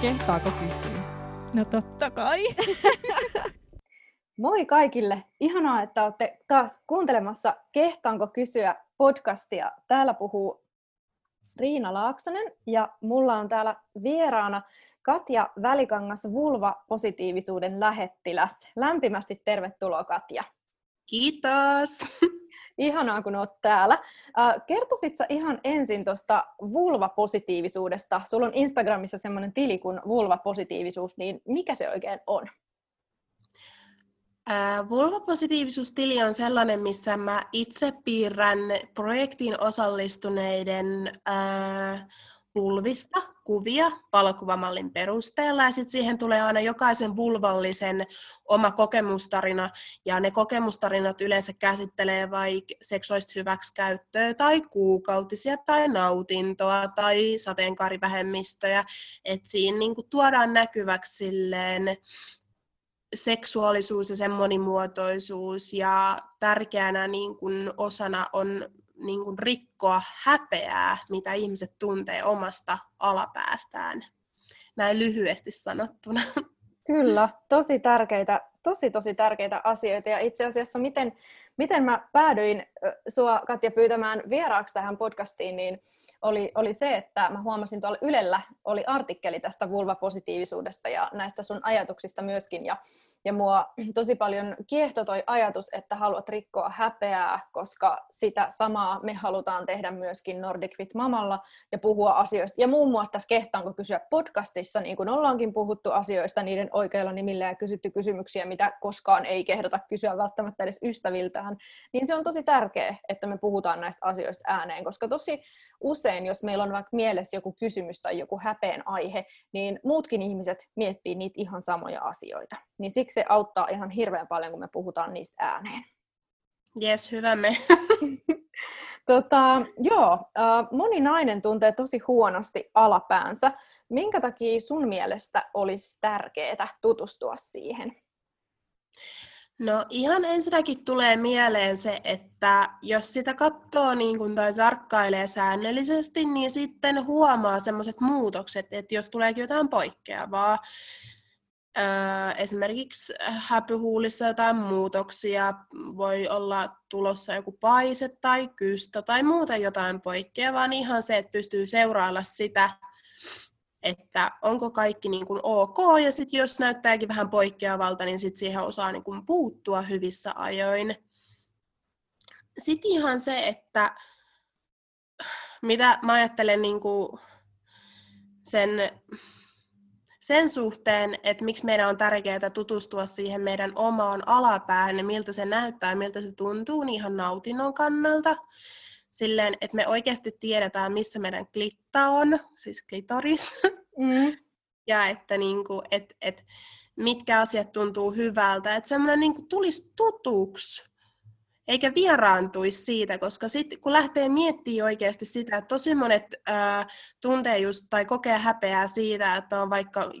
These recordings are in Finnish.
Kehtaako kysyä? No totta kai. Moi kaikille! Ihanaa, että olette taas kuuntelemassa Kehtaanko kysyä podcastia. Täällä puhuu Riina Laaksonen ja mulla on täällä vieraana Katja Välikangas Vulva-positiivisuuden lähettiläs. Lämpimästi tervetuloa Katja. Kiitos! Ihanaa, kun olet täällä. Kertoisit sä ihan ensin tuosta vulvapositiivisuudesta? Sulla on Instagramissa semmoinen tili kuin vulvapositiivisuus, niin mikä se oikein on? Vulvapositiivisuustili on sellainen, missä mä itse piirrän projektiin osallistuneiden äh, vulvista kuvia valokuvamallin perusteella ja sitten siihen tulee aina jokaisen vulvallisen oma kokemustarina ja ne kokemustarinat yleensä käsittelee vaikka seksuaalista hyväksikäyttöä tai kuukautisia tai nautintoa tai sateenkaarivähemmistöjä, että siinä niinku tuodaan näkyväksi silleen seksuaalisuus ja sen monimuotoisuus ja tärkeänä niin kun osana on niin kuin rikkoa häpeää, mitä ihmiset tuntee omasta alapäästään. Näin lyhyesti sanottuna. Kyllä, tosi tärkeitä, tosi tosi tärkeitä asioita. Ja itse asiassa miten, miten mä päädyin sua Katja pyytämään vieraaksi tähän podcastiin, niin oli, oli se, että mä huomasin tuolla Ylellä oli artikkeli tästä vulvapositiivisuudesta ja näistä sun ajatuksista myöskin. Ja, ja mua tosi paljon kiehto toi ajatus, että haluat rikkoa häpeää, koska sitä samaa me halutaan tehdä myöskin Nordic Fit Mamalla ja puhua asioista. Ja muun muassa tässä Kehtaanko kysyä podcastissa, niin kuin ollaankin puhuttu asioista niiden oikeilla nimillä ja kysytty kysymyksiä, mitä koskaan ei kehdata kysyä välttämättä edes ystäviltään, niin se on tosi tärkeää, että me puhutaan näistä asioista ääneen, koska tosi usein, jos meillä on vaikka mielessä joku kysymys tai joku häpeen aihe, niin muutkin ihmiset miettii niitä ihan samoja asioita. Niin siksi se auttaa ihan hirveän paljon, kun me puhutaan niistä ääneen. Jes, hyvä me. tota, joo, moni nainen tuntee tosi huonosti alapäänsä. Minkä takia sun mielestä olisi tärkeää tutustua siihen? No ihan ensinnäkin tulee mieleen se, että jos sitä katsoo niin kuin tai tarkkailee säännöllisesti, niin sitten huomaa semmoiset muutokset, että jos tulee jotain poikkeavaa, öö, esimerkiksi häpyhuulissa jotain muutoksia, voi olla tulossa joku paise tai kystä tai muuta jotain poikkeavaa, niin ihan se, että pystyy seurailla sitä että onko kaikki niin kuin ok, ja sitten jos näyttääkin vähän poikkeavalta, niin sitten siihen osaa niin kuin puuttua hyvissä ajoin. Sitten ihan se, että mitä mä ajattelen niin kuin sen, sen suhteen, että miksi meidän on tärkeää tutustua siihen meidän omaan alapäähän ja miltä se näyttää ja miltä se tuntuu, niin ihan nautinnon kannalta silleen, että me oikeasti tiedetään, missä meidän klitta on, siis klitoris, mm. ja että niinku, et, et, mitkä asiat tuntuu hyvältä, että semmoinen niinku tulisi tutuksi, eikä vieraantuisi siitä, koska sit, kun lähtee miettimään oikeasti sitä, että tosi monet ää, tuntee just, tai kokee häpeää siitä, että on vaikka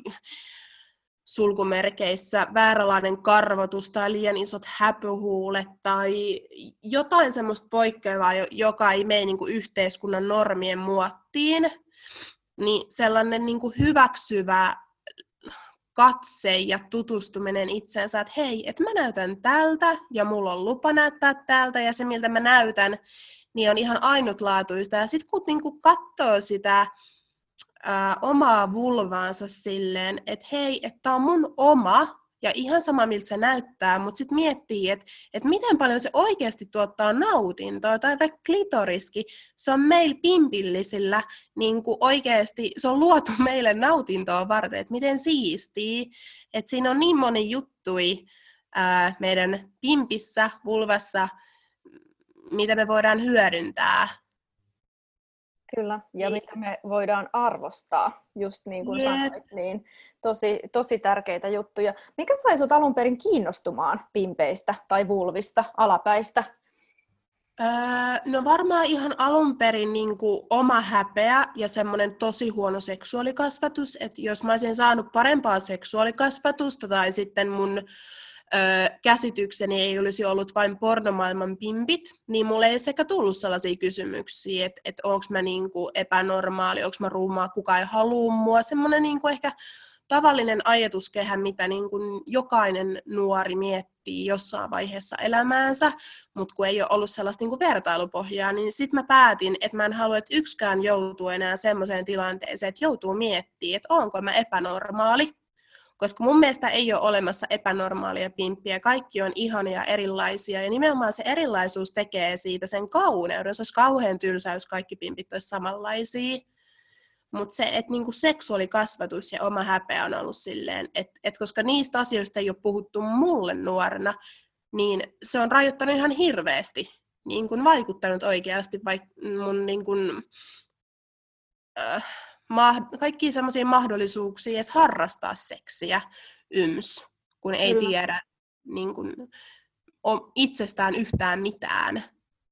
sulkumerkeissä vääränlainen karvotus tai liian isot häpyhuulet tai jotain semmoista poikkeavaa, joka ei mene niin kuin yhteiskunnan normien muottiin, niin sellainen niin kuin hyväksyvä katse ja tutustuminen itseensä, että hei, että mä näytän tältä ja mulla on lupa näyttää tältä ja se miltä mä näytän, niin on ihan ainutlaatuista. Ja sitten kun niin kuin katsoo sitä ää, omaa vulvaansa silleen, että hei, että on mun oma, ja ihan sama miltä se näyttää, mutta sitten miettii, että, että miten paljon se oikeasti tuottaa nautintoa, tai vaikka klitoriski, se on meillä pimpillisillä niin oikeasti, se on luotu meille nautintoa varten, että miten siistii, että siinä on niin moni juttui ää, meidän pimpissä, vulvassa, mitä me voidaan hyödyntää Kyllä, ja niin. mitä me voidaan arvostaa, just niin kuin yep. sanoit, niin tosi, tosi tärkeitä juttuja. Mikä sai sinut alun perin kiinnostumaan pimpeistä tai vulvista, alapäistä? Öö, no varmaan ihan alun perin niin kuin oma häpeä ja semmoinen tosi huono seksuaalikasvatus, että jos mä olisin saanut parempaa seksuaalikasvatusta tai sitten mun käsitykseni ei olisi ollut vain pornomaailman pimpit, niin mulle ei sekä tullut sellaisia kysymyksiä, että, että onko mä niinku epänormaali, onko mä ruumaa, kuka ei halua mua. Semmoinen niinku ehkä tavallinen ajatuskehä, mitä niin kuin jokainen nuori miettii jossain vaiheessa elämäänsä, mutta kun ei ole ollut sellaista niin kuin vertailupohjaa, niin sitten mä päätin, että mä en halua, että yksikään joutuu enää semmoiseen tilanteeseen, että joutuu miettimään, että onko mä epänormaali, koska mun mielestä ei ole olemassa epänormaalia pimppiä, kaikki on ihania erilaisia, ja nimenomaan se erilaisuus tekee siitä sen kauneuden, se olisi kauhean tylsä, jos kaikki pimpit olisi samanlaisia, mutta se, että niinku seksuaalikasvatus ja oma häpeä on ollut silleen, että et koska niistä asioista ei ole puhuttu mulle nuorena, niin se on rajoittanut ihan hirveästi, niin kun vaikuttanut oikeasti vaikka mun niin kun, äh, ma- kaikkiin sellaisiin mahdollisuuksiin edes harrastaa seksiä yms, kun ei Kyllä. tiedä niin kun, itsestään yhtään mitään.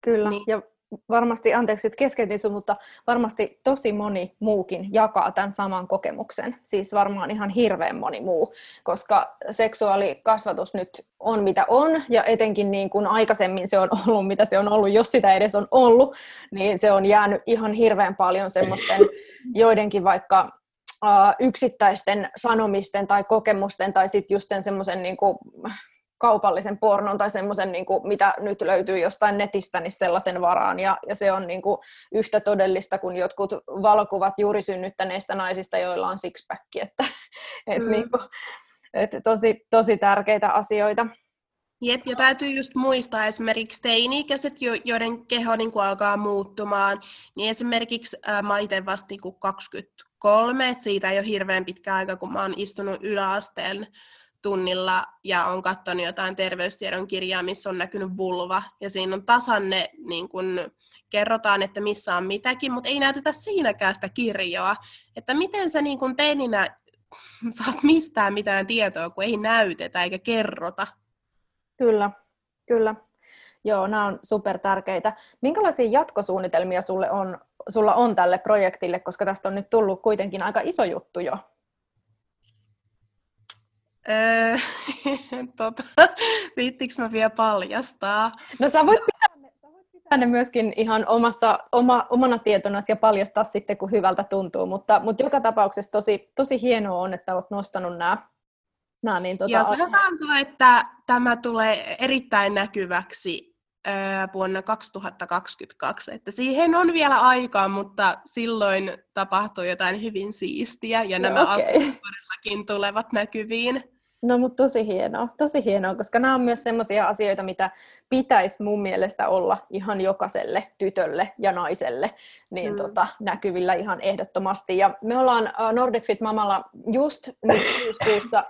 Kyllä, niin. ja varmasti, anteeksi, että keskeytin sun, mutta varmasti tosi moni muukin jakaa tämän saman kokemuksen. Siis varmaan ihan hirveän moni muu, koska seksuaalikasvatus nyt on mitä on, ja etenkin niin kuin aikaisemmin se on ollut, mitä se on ollut, jos sitä edes on ollut, niin se on jäänyt ihan hirveän paljon semmoisten joidenkin vaikka yksittäisten sanomisten tai kokemusten tai sitten just sen semmoisen niin kuin, kaupallisen pornon tai semmoisen, niin mitä nyt löytyy jostain netistä, niin sellaisen varaan. Ja, ja se on niin kuin, yhtä todellista kuin jotkut valokuvat juuri synnyttäneistä naisista, joilla on sixpack. Että, et mm. niin kuin, et tosi, tosi tärkeitä asioita. Jep, ja täytyy just muistaa esimerkiksi teini-ikäiset, joiden keho niin kuin alkaa muuttumaan, niin esimerkiksi ää, mä itse vasta niin 23, että siitä ei ole hirveän pitkä aika, kun mä oon istunut yläasteen tunnilla ja on katsonut jotain terveystiedon kirjaa, missä on näkynyt vulva. Ja siinä on tasanne, niin kun kerrotaan, että missä on mitäkin, mutta ei näytetä siinäkään sitä kirjoa. Että miten sä niin kun teininä saat mistään mitään tietoa, kun ei näytetä eikä kerrota. Kyllä, kyllä. Joo, nämä on super tärkeitä. Minkälaisia jatkosuunnitelmia sulle on, sulla on tälle projektille, koska tästä on nyt tullut kuitenkin aika iso juttu jo? Öö, tota, viittikö mä vielä paljastaa? No sä voit pitää ne, sä voit pitää ne myöskin ihan omassa, oma, omana tietona ja paljastaa sitten, kun hyvältä tuntuu, mutta, mutta joka tapauksessa tosi, tosi hienoa on, että olet nostanut nämä Nämä, niin tota... Ja sanotaanko, että tämä tulee erittäin näkyväksi vuonna 2022. Että siihen on vielä aikaa, mutta silloin tapahtuu jotain hyvin siistiä ja no, nämä okay. asiat todellakin tulevat näkyviin. No mutta tosi hienoa, tosi hienoa, koska nämä on myös sellaisia asioita, mitä pitäisi mun mielestä olla ihan jokaiselle tytölle ja naiselle niin mm. tota, näkyvillä ihan ehdottomasti. Ja me ollaan Nordic Fit Mamalla just nyt syyskuussa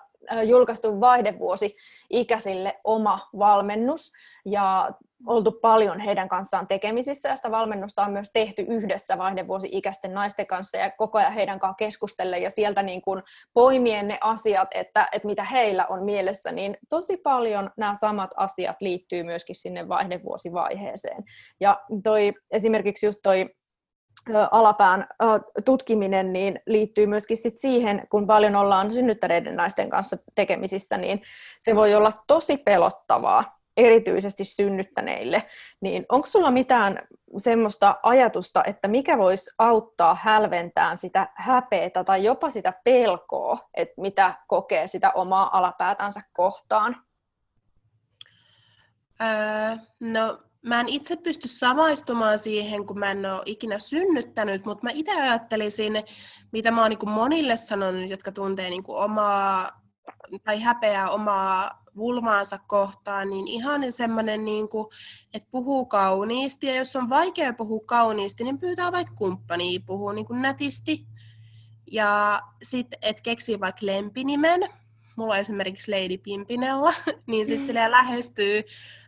julkaistu vaihdevuosi ikäisille oma valmennus ja oltu paljon heidän kanssaan tekemisissä ja sitä valmennusta on myös tehty yhdessä vaihdevuosi-ikäisten naisten kanssa ja koko ajan heidän kanssaan keskustellen ja sieltä niin kuin poimien ne asiat, että, että mitä heillä on mielessä, niin tosi paljon nämä samat asiat liittyy myöskin sinne vaihdevuosivaiheeseen. Ja toi, esimerkiksi just toi alapään tutkiminen niin liittyy myöskin sit siihen, kun paljon ollaan synnyttäneiden naisten kanssa tekemisissä, niin se voi olla tosi pelottavaa, erityisesti synnyttäneille. Niin onko sulla mitään semmoista ajatusta, että mikä voisi auttaa hälventämään sitä häpeätä tai jopa sitä pelkoa, että mitä kokee sitä omaa alapäätänsä kohtaan? Öö, no mä en itse pysty samaistumaan siihen, kun mä en ole ikinä synnyttänyt, mutta mä itse ajattelisin, mitä mä oon niin monille sanonut, jotka tuntee niin omaa tai häpeää omaa vulmaansa kohtaan, niin ihan semmoinen, niin kuin, että puhuu kauniisti, ja jos on vaikea puhua kauniisti, niin pyytää vaikka kumppania puhua niin kuin nätisti. Ja sitten, että keksii vaikka lempinimen, mulla on esimerkiksi Lady Pimpinella, niin sitten mm. lähestyy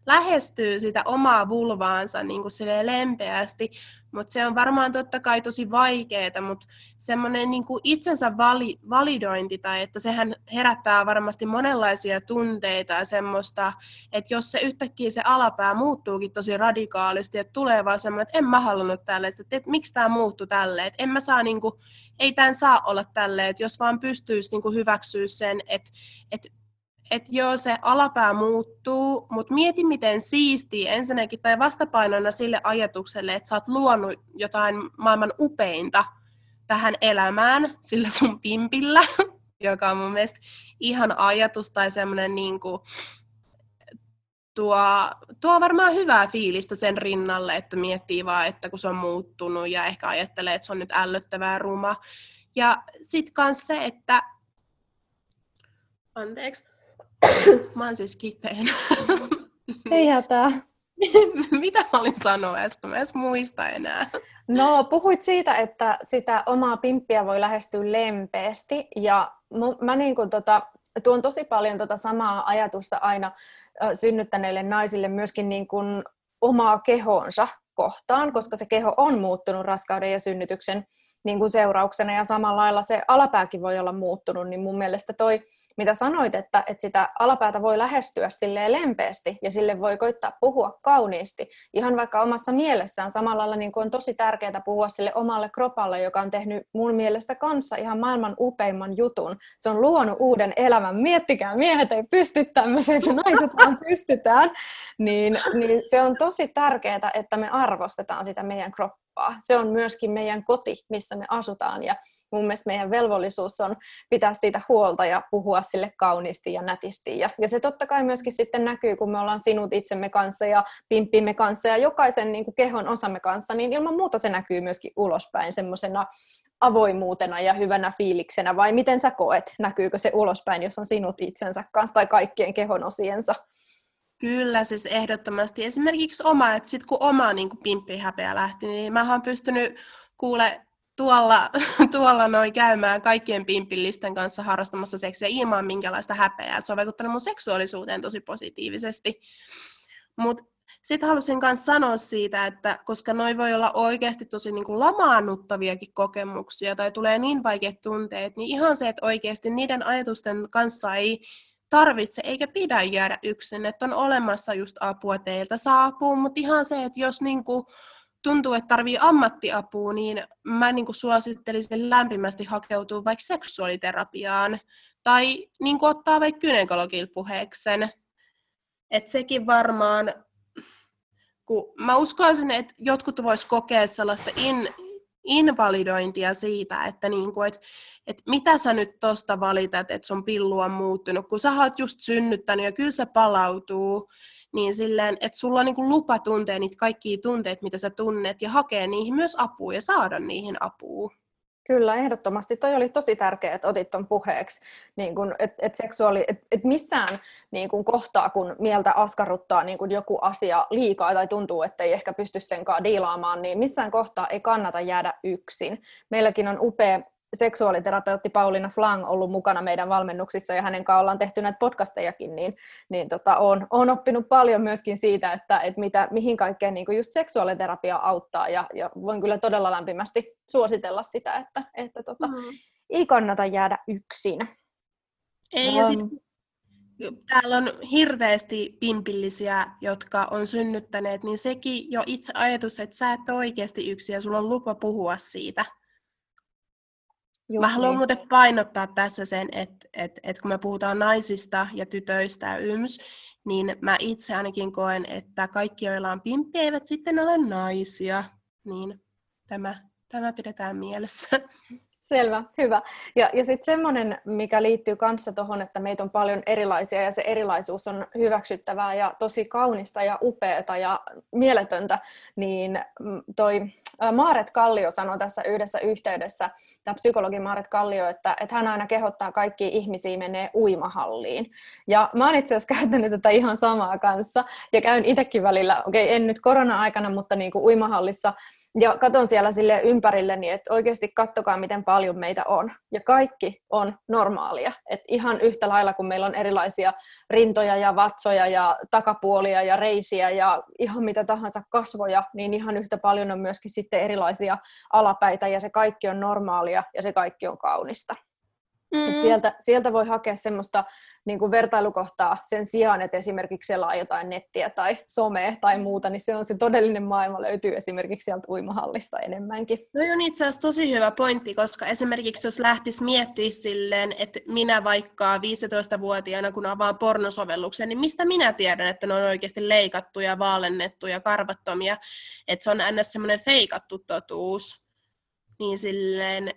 lähestyy sitä omaa vulvaansa niin kuin lempeästi, mutta se on varmaan totta kai tosi vaikeaa, mutta semmoinen niin itsensä vali, validointi tai että sehän herättää varmasti monenlaisia tunteita ja semmoista, että jos se yhtäkkiä se alapää muuttuukin tosi radikaalisti, että tulee vaan semmoinen, että en mä halunnut tällaista, että, miksi tämä muuttui tälleen, että en mä saa niin kuin, ei tämän saa olla tälleen, että jos vaan pystyisi niin hyväksyä sen, että, että että joo, se alapää muuttuu, mutta mieti miten siistiä ensinnäkin tai vastapainona sille ajatukselle, että sä oot luonut jotain maailman upeinta tähän elämään sillä sun pimpillä, joka on mun mielestä ihan ajatus tai semmoinen niin kuin, tuo, tuo varmaan hyvää fiilistä sen rinnalle, että miettii vaan, että kun se on muuttunut ja ehkä ajattelee, että se on nyt ällöttävää ruma. Ja sitten myös se, että anteeksi, mä oon siis kipeän. Ei hätää. Mitä mä olin sanoa äsken? Mä en muista enää. No, puhuit siitä, että sitä omaa pimppiä voi lähestyä lempeästi, ja mä niin kuin tota, tuon tosi paljon tota samaa ajatusta aina synnyttäneille naisille myöskin niin kuin omaa kehonsa kohtaan, koska se keho on muuttunut raskauden ja synnytyksen niin kuin seurauksena ja samalla lailla se alapääkin voi olla muuttunut, niin mun mielestä toi mitä sanoit, että, että sitä alapäätä voi lähestyä sille lempeästi ja sille voi koittaa puhua kauniisti, ihan vaikka omassa mielessään. Samalla lailla niin kuin on tosi tärkeää puhua sille omalle kropalle, joka on tehnyt mun mielestä kanssa ihan maailman upeimman jutun. Se on luonut uuden elämän. Miettikää, miehet ei pysty tämmöiseen, naiset vaan pystytään. Niin, niin se on tosi tärkeää, että me arvostetaan sitä meidän kroppaa. Se on myöskin meidän koti, missä me asutaan ja mun mielestä meidän velvollisuus on pitää siitä huolta ja puhua sille kauniisti ja nätisti. Ja, ja se totta kai myöskin sitten näkyy, kun me ollaan sinut itsemme kanssa ja pimppimme kanssa ja jokaisen niin kuin kehon osamme kanssa, niin ilman muuta se näkyy myöskin ulospäin semmoisena avoimuutena ja hyvänä fiiliksenä, vai miten sä koet? Näkyykö se ulospäin, jos on sinut itsensä kanssa tai kaikkien kehon osiensa? Kyllä, siis ehdottomasti. Esimerkiksi oma, että sitten kun oma niin pimppi häpeä lähti, niin mä oon pystynyt kuule tuolla, tuolla noin käymään kaikkien pimpillisten kanssa harrastamassa seksiä ilman minkälaista häpeää. se on vaikuttanut mun seksuaalisuuteen tosi positiivisesti. Mutta sitten halusin myös sanoa siitä, että koska noi voi olla oikeasti tosi niin kuin lamaannuttaviakin kokemuksia tai tulee niin vaikeat tunteet, niin ihan se, että oikeasti niiden ajatusten kanssa ei tarvitse eikä pidä jäädä yksin, että on olemassa just apua teiltä saapuu, mutta ihan se, että jos niin kuin tuntuu, että tarvii ammattiapua, niin mä niin kuin suosittelisin lämpimästi hakeutua vaikka seksuaaliterapiaan tai niin kuin ottaa vaikka gynekologilla puheeksen. Että sekin varmaan, kun mä uskoisin, että jotkut vois kokea sellaista in, invalidointia siitä, että, niin kuin, että, että mitä sä nyt tosta valitat, että sun pillu on muuttunut, kun sä oot just synnyttänyt ja kyllä se palautuu, niin silleen, että sulla on niin kuin lupa tuntea niitä kaikkia tunteita, mitä sä tunnet, ja hakea niihin myös apua ja saada niihin apua. Kyllä, ehdottomasti. Toi oli tosi tärkeää, että otit tuon puheeksi, niin kun, et, et seksuaali, et, et missään niin kun kohtaa, kun mieltä askarruttaa niin kun joku asia liikaa tai tuntuu, että ei ehkä pysty senkaan diilaamaan, niin missään kohtaa ei kannata jäädä yksin. Meilläkin on upea seksuaaliterapeutti Pauliina Flang ollut mukana meidän valmennuksissa ja hänen kanssaan ollaan tehty näitä podcastejakin, niin, niin tota, on, on oppinut paljon myöskin siitä, että, että mitä, mihin kaikkeen niin just seksuaaliterapia auttaa ja, ja voin kyllä todella lämpimästi suositella sitä, että, että tota, mm. ei kannata jäädä yksin. Ei, ja sit, täällä on hirveästi pimpillisiä, jotka on synnyttäneet, niin sekin jo itse ajatus, että sä et oikeasti yksi ja sulla on lupa puhua siitä. Just Mä haluan niin. muuten painottaa tässä sen, että, että, että kun me puhutaan naisista ja tytöistä ja yms, niin mä itse ainakin koen, että kaikki, joilla on pimppi, eivät sitten ole naisia. Niin tämä, tämä pidetään mielessä. Selvä, hyvä. Ja, ja sitten semmoinen, mikä liittyy kanssa tuohon, että meitä on paljon erilaisia ja se erilaisuus on hyväksyttävää ja tosi kaunista ja upeata ja mieletöntä, niin mm, toi Maaret Kallio sanoi tässä yhdessä yhteydessä, tämä psykologi Maaret Kallio, että, että hän aina kehottaa kaikki ihmisiä menee uimahalliin. Ja mä oon itse asiassa käyttänyt tätä ihan samaa kanssa, ja käyn itsekin välillä, okei okay, en nyt korona-aikana, mutta niin kuin uimahallissa ja katon siellä sille ympärilleni, että oikeasti kattokaa, miten paljon meitä on. Ja kaikki on normaalia. Et ihan yhtä lailla, kun meillä on erilaisia rintoja ja vatsoja ja takapuolia ja reisiä ja ihan mitä tahansa kasvoja, niin ihan yhtä paljon on myöskin sitten erilaisia alapäitä ja se kaikki on normaalia ja se kaikki on kaunista. Mm. Et sieltä, sieltä voi hakea semmoista niin kuin vertailukohtaa sen sijaan, että esimerkiksi selaa jotain nettiä tai somea tai muuta, niin se on se todellinen maailma löytyy esimerkiksi sieltä uimahallista enemmänkin. No on itse asiassa tosi hyvä pointti, koska esimerkiksi jos lähtisi miettimään silleen, että minä vaikka 15-vuotiaana, kun avaan pornosovelluksen, niin mistä minä tiedän, että ne on oikeasti leikattuja, vaalennettuja, karvattomia, että se on ns. semmoinen feikattu totuus. Niin silleen,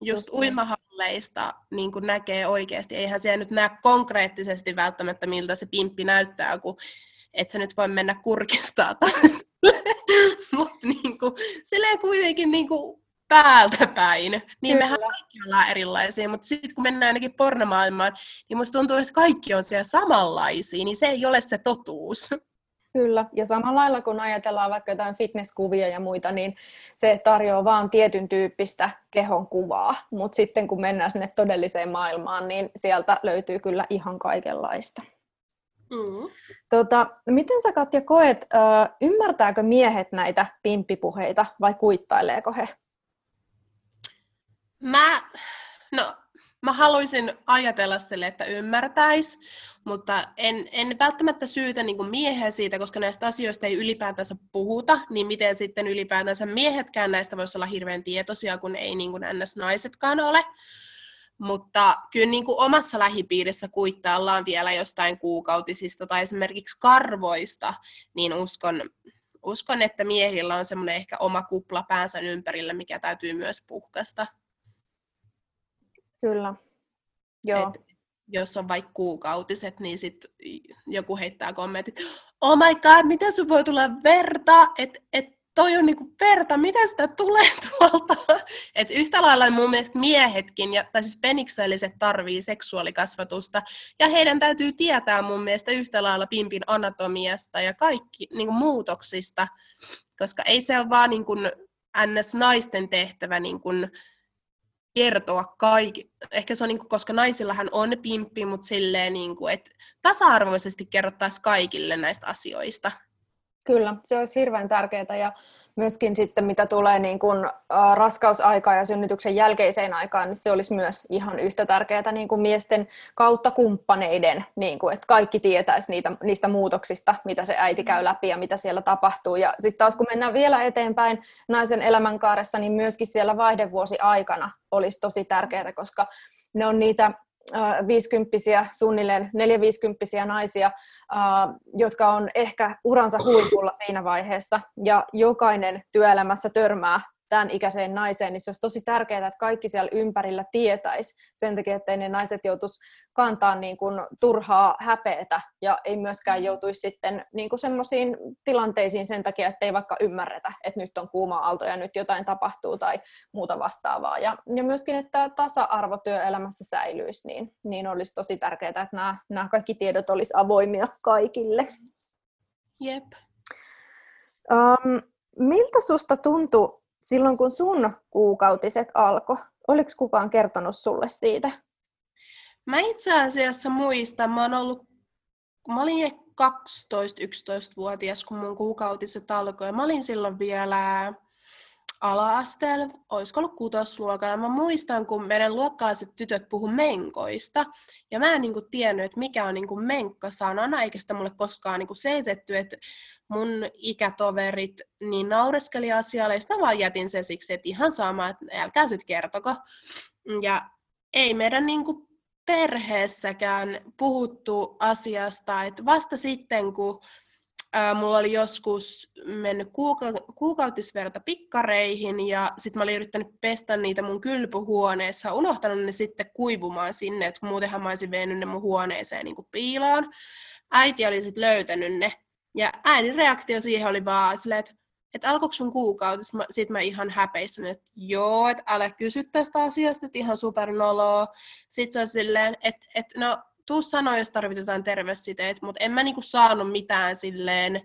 just uimahalleista niin kuin näkee oikeasti. Eihän siellä nyt näe konkreettisesti välttämättä, miltä se pimppi näyttää, kun et sä nyt voi mennä kurkistaa taas. Mutta niin kuin, silleen kuitenkin niin kuin päältä päin. Niin Kyllä. mehän kaikki ollaan erilaisia, mutta sitten kun mennään ainakin pornomaailmaan, niin musta tuntuu, että kaikki on siellä samanlaisia, niin se ei ole se totuus. Kyllä, ja samalla lailla kun ajatellaan vaikka jotain fitnesskuvia ja muita, niin se tarjoaa vain tietyn tyyppistä kehon kuvaa, mutta sitten kun mennään sinne todelliseen maailmaan, niin sieltä löytyy kyllä ihan kaikenlaista. Mm. Tota, miten sä Katja koet, ymmärtääkö miehet näitä pimppipuheita vai kuittaileeko he? Mä, no mä haluaisin ajatella sille, että ymmärtäisi, mutta en, en välttämättä syytä niin miehiä siitä, koska näistä asioista ei ylipäätänsä puhuta, niin miten sitten ylipäätänsä miehetkään näistä voisi olla hirveän tietoisia, kun ei niin kuin ns-naisetkaan ole. Mutta kyllä niin kuin omassa lähipiirissä kuittaillaan vielä jostain kuukautisista tai esimerkiksi karvoista, niin uskon, uskon että miehillä on semmoinen ehkä oma kupla päänsä ympärillä, mikä täytyy myös puhkasta. Kyllä. Joo. Et jos on vaikka kuukautiset, niin sit joku heittää kommentit, oh my god, miten sun voi tulla verta, että et toi on niinku verta, miten sitä tulee tuolta? Et yhtä lailla mun mielestä miehetkin, ja, tai siis penikselliset tarvii seksuaalikasvatusta, ja heidän täytyy tietää mun mielestä yhtä lailla pimpin anatomiasta ja kaikki niinku muutoksista, koska ei se ole vaan niinku ns. naisten tehtävä niinku, kertoa kaikki. Ehkä se on, niin kuin, koska naisillahan on pimppi, mutta silleen, niin kuin, että tasa-arvoisesti kerrottaisiin kaikille näistä asioista. Kyllä, se olisi hirveän tärkeää ja myöskin sitten mitä tulee niin kuin, äh, raskausaikaan ja synnytyksen jälkeiseen aikaan, niin se olisi myös ihan yhtä tärkeää niin kuin miesten kautta kumppaneiden, niin kuin, että kaikki tietäisi niitä, niistä muutoksista, mitä se äiti käy läpi ja mitä siellä tapahtuu. Ja sitten taas kun mennään vielä eteenpäin naisen elämänkaaressa, niin myöskin siellä vaihdevuosi aikana olisi tosi tärkeää, koska ne on niitä viisikymppisiä, suunnilleen neljäviisikymppisiä naisia, jotka on ehkä uransa huipulla siinä vaiheessa, ja jokainen työelämässä törmää tämän ikäiseen naiseen, niin se olisi tosi tärkeää, että kaikki siellä ympärillä tietäisi sen takia, että ne naiset joutuisi kantaa niin kuin turhaa häpeätä ja ei myöskään joutuisi sitten niin kuin semmoisiin tilanteisiin sen takia, että ei vaikka ymmärretä, että nyt on kuuma aalto ja nyt jotain tapahtuu tai muuta vastaavaa. Ja, ja myöskin, että tasa-arvo työelämässä säilyisi, niin, niin olisi tosi tärkeää, että nämä, nämä kaikki tiedot olisi avoimia kaikille. Jep. Um, miltä susta tuntui silloin kun sun kuukautiset alkoi, oliko kukaan kertonut sulle siitä? Mä itse asiassa muistan, mä ollut, mä olin 12-11-vuotias, kun mun kuukautiset alkoi. Mä olin silloin vielä ala-asteella, olisiko ollut kutosluokalla. Mä muistan, kun meidän luokkalaiset tytöt puhu menkoista, ja mä en niin kuin, tiennyt, että mikä on niin kuin, menkka eikä sitä mulle koskaan niin kuin, selitetty, että mun ikätoverit niin naureskeli asialle, ja sitä vaan jätin se siksi, että ihan sama, että älkää sit kertoko. Ja ei meidän niin kuin, perheessäkään puhuttu asiasta, että vasta sitten, kun ää, mulla oli joskus mennyt kuuka- kuukautisverta pikkareihin ja sitten mä olin yrittänyt pestä niitä mun kylpyhuoneessa, unohtanut ne sitten kuivumaan sinne, että muutenhan mä olisin vienyt ne mun huoneeseen niin kuin piiloon. Äiti oli sitten löytänyt ne ja äidin reaktio siihen oli vaan silleen, että että alkoiko sun kuukautis, sit mä ihan häpeissä, että joo, että älä kysy tästä asiasta, että ihan supernoloa. Sitten se on silleen, että, että no, tuu sanoa, jos tarvitset jotain terveyssiteet, mutta en mä niinku saanut mitään silleen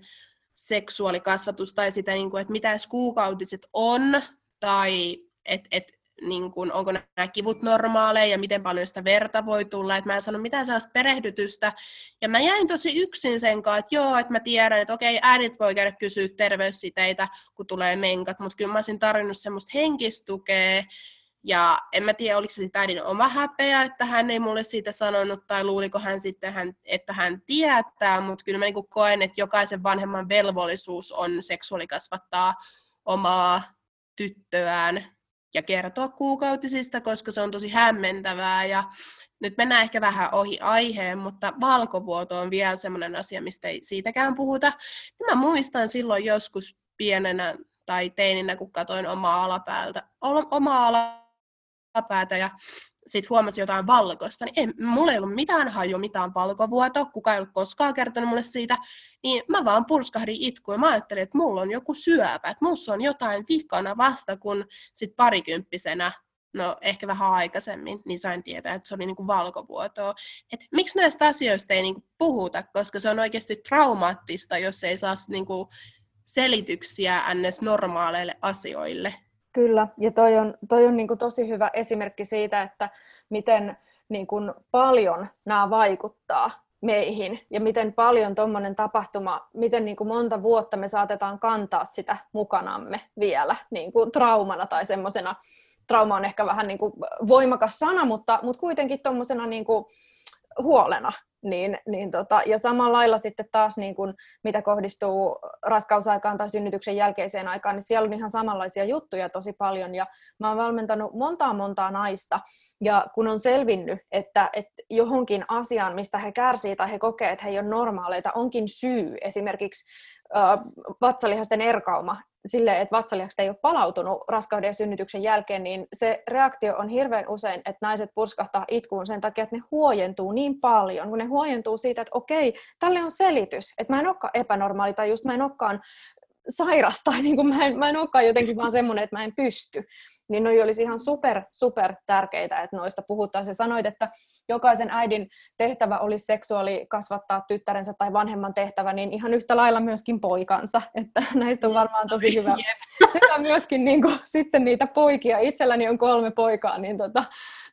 seksuaalikasvatusta tai sitä, niinku, että mitä kuukautiset on, tai että et, niin kun, onko nämä kivut normaaleja ja miten paljon sitä verta voi tulla, että mä en sano mitään sellaista perehdytystä. Ja mä jäin tosi yksin sen kanssa, että joo, että mä tiedän, että okei, äidit voi käydä kysyä terveyssiteitä, kun tulee menkat, mutta kyllä mä olisin tarvinnut semmoista henkistukea Ja en mä tiedä, oliko se sitten äidin oma häpeä, että hän ei mulle siitä sanonut, tai luuliko hän sitten, että hän tietää, mutta kyllä mä niin koen, että jokaisen vanhemman velvollisuus on seksuaalikasvattaa omaa tyttöään ja kertoa kuukautisista, koska se on tosi hämmentävää. Ja nyt mennään ehkä vähän ohi aiheen, mutta valkovuoto on vielä sellainen asia, mistä ei siitäkään puhuta. Mä muistan silloin joskus pienenä tai teininä, kun katsoin omaa alapäältä, omaa alapäätä ja sitten huomasin jotain valkoista, niin ei, mulla ei ollut mitään haju, mitään valkovuoto, kuka ei ollut koskaan kertonut mulle siitä, niin mä vaan purskahdin itkuun ja mä ajattelin, että mulla on joku syöpä, että mussa on jotain vikana vasta, kun sit parikymppisenä no ehkä vähän aikaisemmin, niin sain tietää, että se oli niinku valkovuotoa. Et miksi näistä asioista ei niinku puhuta, koska se on oikeasti traumaattista, jos ei saa niinku selityksiä ns. normaaleille asioille. Kyllä, ja toi on, toi on niinku tosi hyvä esimerkki siitä, että miten niinku paljon nämä vaikuttaa meihin ja miten paljon tuommoinen tapahtuma, miten niin kuin monta vuotta me saatetaan kantaa sitä mukanamme vielä niin kuin traumana tai semmoisena trauma on ehkä vähän niin kuin voimakas sana, mutta, mutta kuitenkin tuommoisena niin huolena. Niin, niin tota, ja samalla lailla sitten taas, niin kuin, mitä kohdistuu raskausaikaan tai synnytyksen jälkeiseen aikaan, niin siellä on ihan samanlaisia juttuja tosi paljon. Ja mä oon valmentanut montaa montaa naista, ja kun on selvinnyt, että, että johonkin asiaan, mistä he kärsii tai he kokee, että he ei ole normaaleita, onkin syy. Esimerkiksi vatsalihasten erkauma, sille, että vatsalihakset ei ole palautunut raskauden ja synnytyksen jälkeen, niin se reaktio on hirveän usein, että naiset purskahtaa itkuun sen takia, että ne huojentuu niin paljon, kun ne huojentuu siitä, että okei, tälle on selitys, että mä en olekaan epänormaali tai just mä en olekaan sairas tai niin kuin mä, en, mä en olekaan jotenkin vaan semmoinen, että mä en pysty. Niin noi olisi ihan super, super tärkeitä, että noista puhutaan. Se sanoit, että jokaisen äidin tehtävä olisi seksuaali kasvattaa tyttärensä tai vanhemman tehtävä, niin ihan yhtä lailla myöskin poikansa. Että näistä on varmaan tosi hyvä, hyvä myöskin niin kuin, sitten niitä poikia. Itselläni on kolme poikaa, niin tota,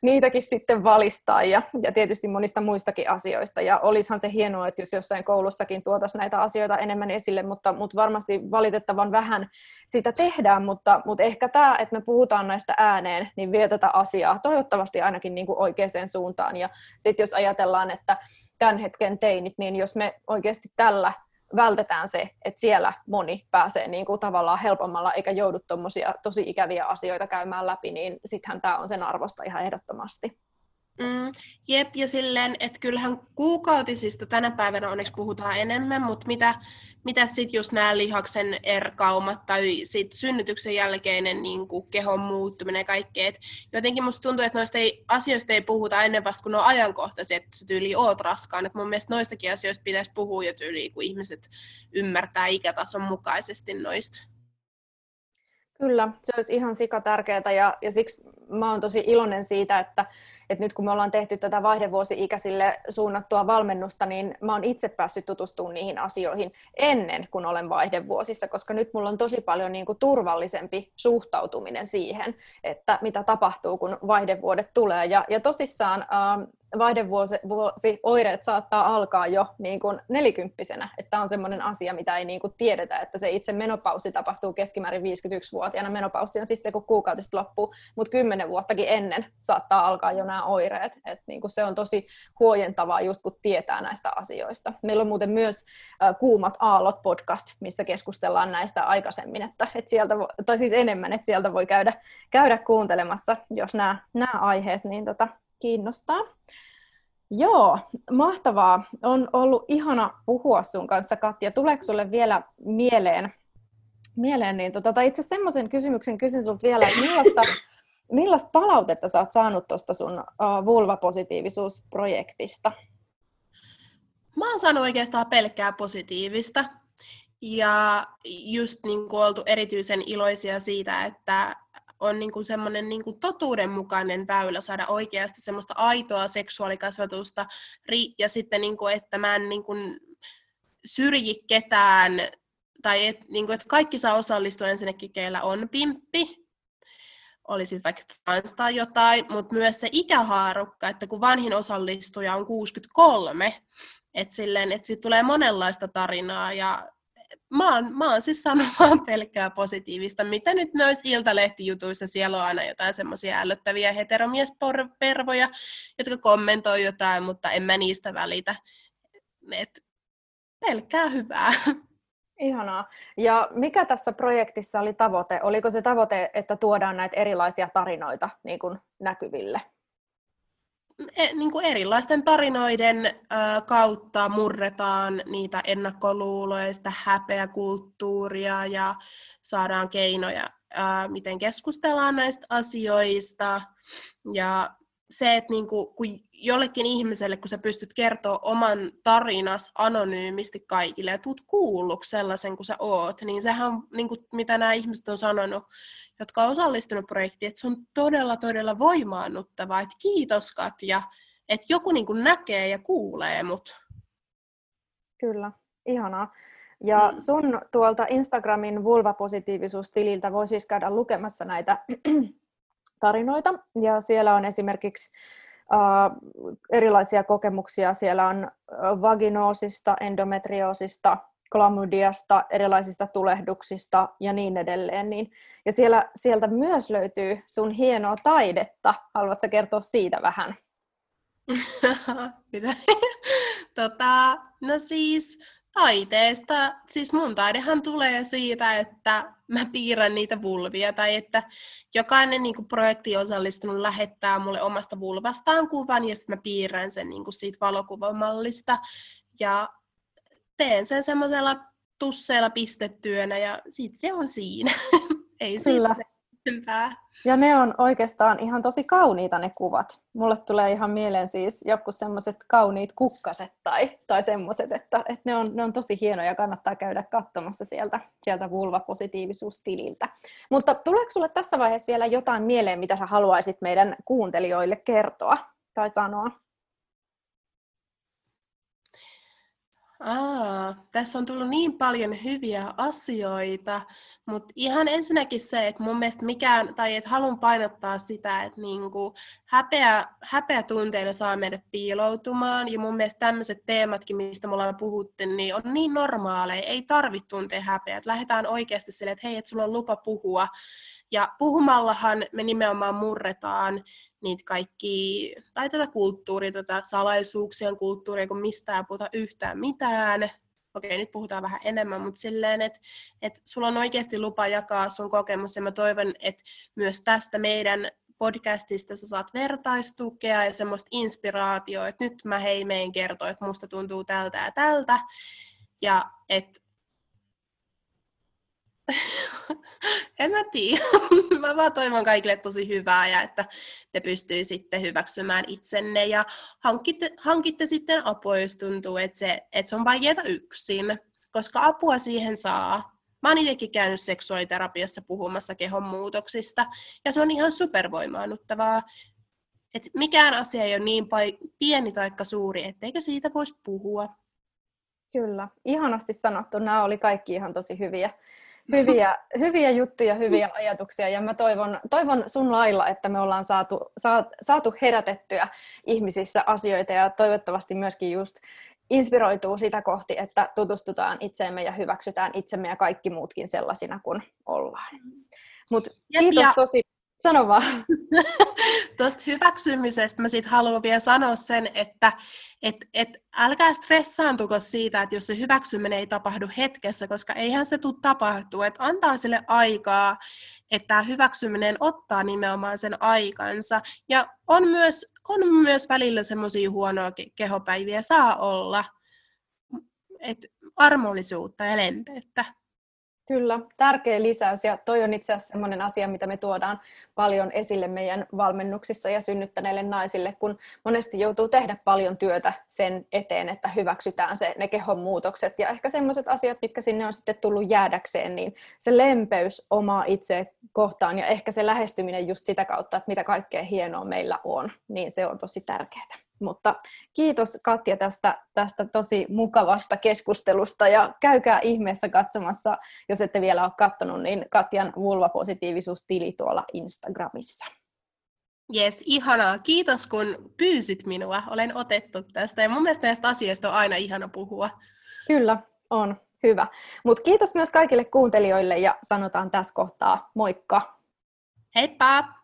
niitäkin sitten valistaa ja, ja tietysti monista muistakin asioista. Ja olisihan se hienoa, että jos jossain koulussakin tuotaisiin näitä asioita enemmän esille, mutta, mutta varmasti valitettavan vähän sitä tehdään, mutta, mutta ehkä tämä, että me puhutaan näistä ääneen, niin vie tätä asiaa toivottavasti ainakin niin kuin oikeaan suuntaan. Ja sitten jos ajatellaan, että tämän hetken teinit, niin jos me oikeasti tällä vältetään se, että siellä moni pääsee niin kuin tavallaan helpommalla eikä joudu tosi ikäviä asioita käymään läpi, niin sittenhän tämä on sen arvosta ihan ehdottomasti. Mm, jep, ja silleen, että kyllähän kuukautisista tänä päivänä onneksi puhutaan enemmän, mutta mitä, mitä sitten just nämä lihaksen erkaumat tai sit synnytyksen jälkeinen niin kuin kehon muuttuminen ja kaikkea. Et jotenkin musta tuntuu, että noista ei, asioista ei puhuta ennen vasta, kun ne on ajankohtaisia, että sä tyyli oot raskaan. Et mun mielestä noistakin asioista pitäisi puhua jo tyyliin, kun ihmiset ymmärtää ikätason mukaisesti noista. Kyllä, se olisi ihan sika tärkeää ja, ja siksi mä oon tosi iloinen siitä, että, että nyt kun me ollaan tehty tätä vaihdevuosi-ikäisille suunnattua valmennusta, niin mä oon itse päässyt tutustumaan niihin asioihin ennen kuin olen vaihdevuosissa, koska nyt mulla on tosi paljon niin kuin turvallisempi suhtautuminen siihen, että mitä tapahtuu, kun vaihdevuodet tulee. Ja, ja tosissaan ähm, vaihdevuosi oireet saattaa alkaa jo niin kuin nelikymppisenä. Että tämä on sellainen asia, mitä ei niin kuin tiedetä, että se itse menopausi tapahtuu keskimäärin 51-vuotiaana. Menopausi on siis se, kun kuukautista loppuu, mutta kymmenen vuottakin ennen saattaa alkaa jo nämä oireet. Et niin kuin se on tosi huojentavaa just kun tietää näistä asioista. Meillä on muuten myös Kuumat aallot podcast, missä keskustellaan näistä aikaisemmin, että, että sieltä, tai siis enemmän, että sieltä voi käydä, käydä kuuntelemassa, jos nämä, nämä aiheet niin tota, kiinnostaa. Joo, mahtavaa. On ollut ihana puhua sun kanssa, Katja. Tuleeko sulle vielä mieleen, mieleen niin tota, tai itse semmoisen kysymyksen kysyn sulta vielä, että millaista, millaista palautetta sä oot saanut tuosta sun uh, vulvapositiivisuusprojektista? Mä oon saanut oikeastaan pelkkää positiivista. Ja just niin kuin oltu erityisen iloisia siitä, että on niin kuin semmoinen niin kuin totuudenmukainen väylä saada oikeasti semmoista aitoa seksuaalikasvatusta ja sitten, niin kuin, että mä en niin kuin syrji ketään tai et, niin kuin, että kaikki saa osallistua. Ensinnäkin, keillä on pimppi, oli sitten vaikka trans tai jotain, mutta myös se ikähaarukka, että kun vanhin osallistuja on 63, että silleen, että siitä tulee monenlaista tarinaa ja mä oon, mä oon siis sanonut vaan pelkkää positiivista. Mitä nyt noissa iltalehtijutuissa, siellä on aina jotain semmoisia ällöttäviä heteromiespervoja, jotka kommentoi jotain, mutta en mä niistä välitä. Et pelkkää hyvää. Ihanaa. Ja mikä tässä projektissa oli tavoite? Oliko se tavoite, että tuodaan näitä erilaisia tarinoita niin kuin näkyville? E, niin kuin erilaisten tarinoiden kautta murretaan niitä ennakkoluuloja, sitä häpeäkulttuuria ja saadaan keinoja, miten keskustellaan näistä asioista. Ja se, että niin kuin, kun jollekin ihmiselle, kun sä pystyt kertoa oman tarinas anonyymisti kaikille ja tuut kuulluksi sellaisen kuin sä oot, niin sehän on, niin kuin, mitä nämä ihmiset on sanonut, jotka on osallistunut projektiin, että se on todella, todella voimaannuttavaa, että kiitos Katja, että joku niin kuin näkee ja kuulee mut. Kyllä, ihanaa. Ja mm. sun tuolta Instagramin vulvapositiivisuustililtä voi siis käydä lukemassa näitä tarinoita. Ja siellä on esimerkiksi uh, erilaisia kokemuksia. Siellä on vaginoosista, endometrioosista, klamydiasta, erilaisista tulehduksista ja niin edelleen. Niin, ja siellä, sieltä myös löytyy sun hienoa taidetta. Haluatko kertoa siitä vähän? Mitä? tota, no siis taiteesta, siis mun taidehan tulee siitä, että mä piirrän niitä vulvia, tai että jokainen niin kuin, projekti osallistunut lähettää mulle omasta vulvastaan kuvan, ja sitten mä piirrän sen niin kuin, siitä valokuvamallista, ja teen sen semmoisella tusseilla pistettyönä, ja sitten se on siinä. Ei Kyllä. siitä ja ne on oikeastaan ihan tosi kauniita ne kuvat. Mulle tulee ihan mieleen siis joku semmoiset kauniit kukkaset tai, tai semmoiset, että, että ne, on, ne on tosi hienoja ja kannattaa käydä katsomassa sieltä, sieltä vulvapositiivisuustililtä. Mutta tuleeko sulle tässä vaiheessa vielä jotain mieleen, mitä sä haluaisit meidän kuuntelijoille kertoa tai sanoa? Aa, tässä on tullut niin paljon hyviä asioita, mutta ihan ensinnäkin se, että mun mielestä mikään, tai että haluan painottaa sitä, että niinku häpeä, häpeä tunteina saa meidät piiloutumaan, ja mun mielestä tämmöiset teematkin, mistä me ollaan puhuttu, niin on niin normaaleja, ei tarvitse tuntea häpeä, että lähdetään oikeasti silleen, että hei, että sulla on lupa puhua, ja puhumallahan me nimenomaan murretaan niitä kaikki, tai tätä kulttuuria, tätä salaisuuksien kulttuuria, kun mistään ei puhuta yhtään mitään. Okei, nyt puhutaan vähän enemmän, mutta silleen, että että sulla on oikeasti lupa jakaa sun kokemus, ja mä toivon, että myös tästä meidän podcastista sä saat vertaistukea ja semmoista inspiraatioa, että nyt mä hei meen kertoa, että musta tuntuu tältä ja tältä. Ja että en mä tiedä. mä vaan toivon kaikille tosi hyvää ja että te pystyisitte hyväksymään itsenne ja hankitte, hankitte sitten apua, jos tuntuu, että se, että se on vaikeaa yksin, koska apua siihen saa. Mä oon itsekin käynyt seksuaaliterapiassa puhumassa kehon muutoksista ja se on ihan supervoimaannuttavaa. Et mikään asia ei ole niin pieni tai suuri, etteikö siitä voisi puhua. Kyllä, ihanasti sanottu. Nämä oli kaikki ihan tosi hyviä hyviä, hyviä juttuja, hyviä ajatuksia ja mä toivon, toivon sun lailla, että me ollaan saatu, saatu herätettyä ihmisissä asioita ja toivottavasti myöskin just inspiroituu sitä kohti, että tutustutaan itseemme ja hyväksytään itsemme ja kaikki muutkin sellaisina kuin ollaan. Mut kiitos tosi Sano vaan. Tuosta hyväksymisestä mä sit haluan vielä sanoa sen, että et, et älkää stressaantuko siitä, että jos se hyväksyminen ei tapahdu hetkessä, koska eihän se tule tapahtua. Että antaa sille aikaa, että tämä hyväksyminen ottaa nimenomaan sen aikansa. Ja on myös, on myös välillä semmoisia huonoja kehopäiviä, saa olla. Et armollisuutta ja lempeyttä. Kyllä, tärkeä lisäys ja toi on itse asiassa sellainen asia, mitä me tuodaan paljon esille meidän valmennuksissa ja synnyttäneille naisille, kun monesti joutuu tehdä paljon työtä sen eteen, että hyväksytään se, ne kehon muutokset ja ehkä sellaiset asiat, mitkä sinne on sitten tullut jäädäkseen, niin se lempeys omaa itse kohtaan ja ehkä se lähestyminen just sitä kautta, että mitä kaikkea hienoa meillä on, niin se on tosi tärkeää. Mutta kiitos Katja tästä, tästä tosi mukavasta keskustelusta ja käykää ihmeessä katsomassa, jos ette vielä ole katsonut, niin Katjan vulvapositiivisuustili tuolla Instagramissa. Jes, ihanaa. Kiitos kun pyysit minua. Olen otettu tästä ja mun mielestä näistä asioista on aina ihana puhua. Kyllä, on. Hyvä. Mutta kiitos myös kaikille kuuntelijoille ja sanotaan tässä kohtaa moikka. Heippa!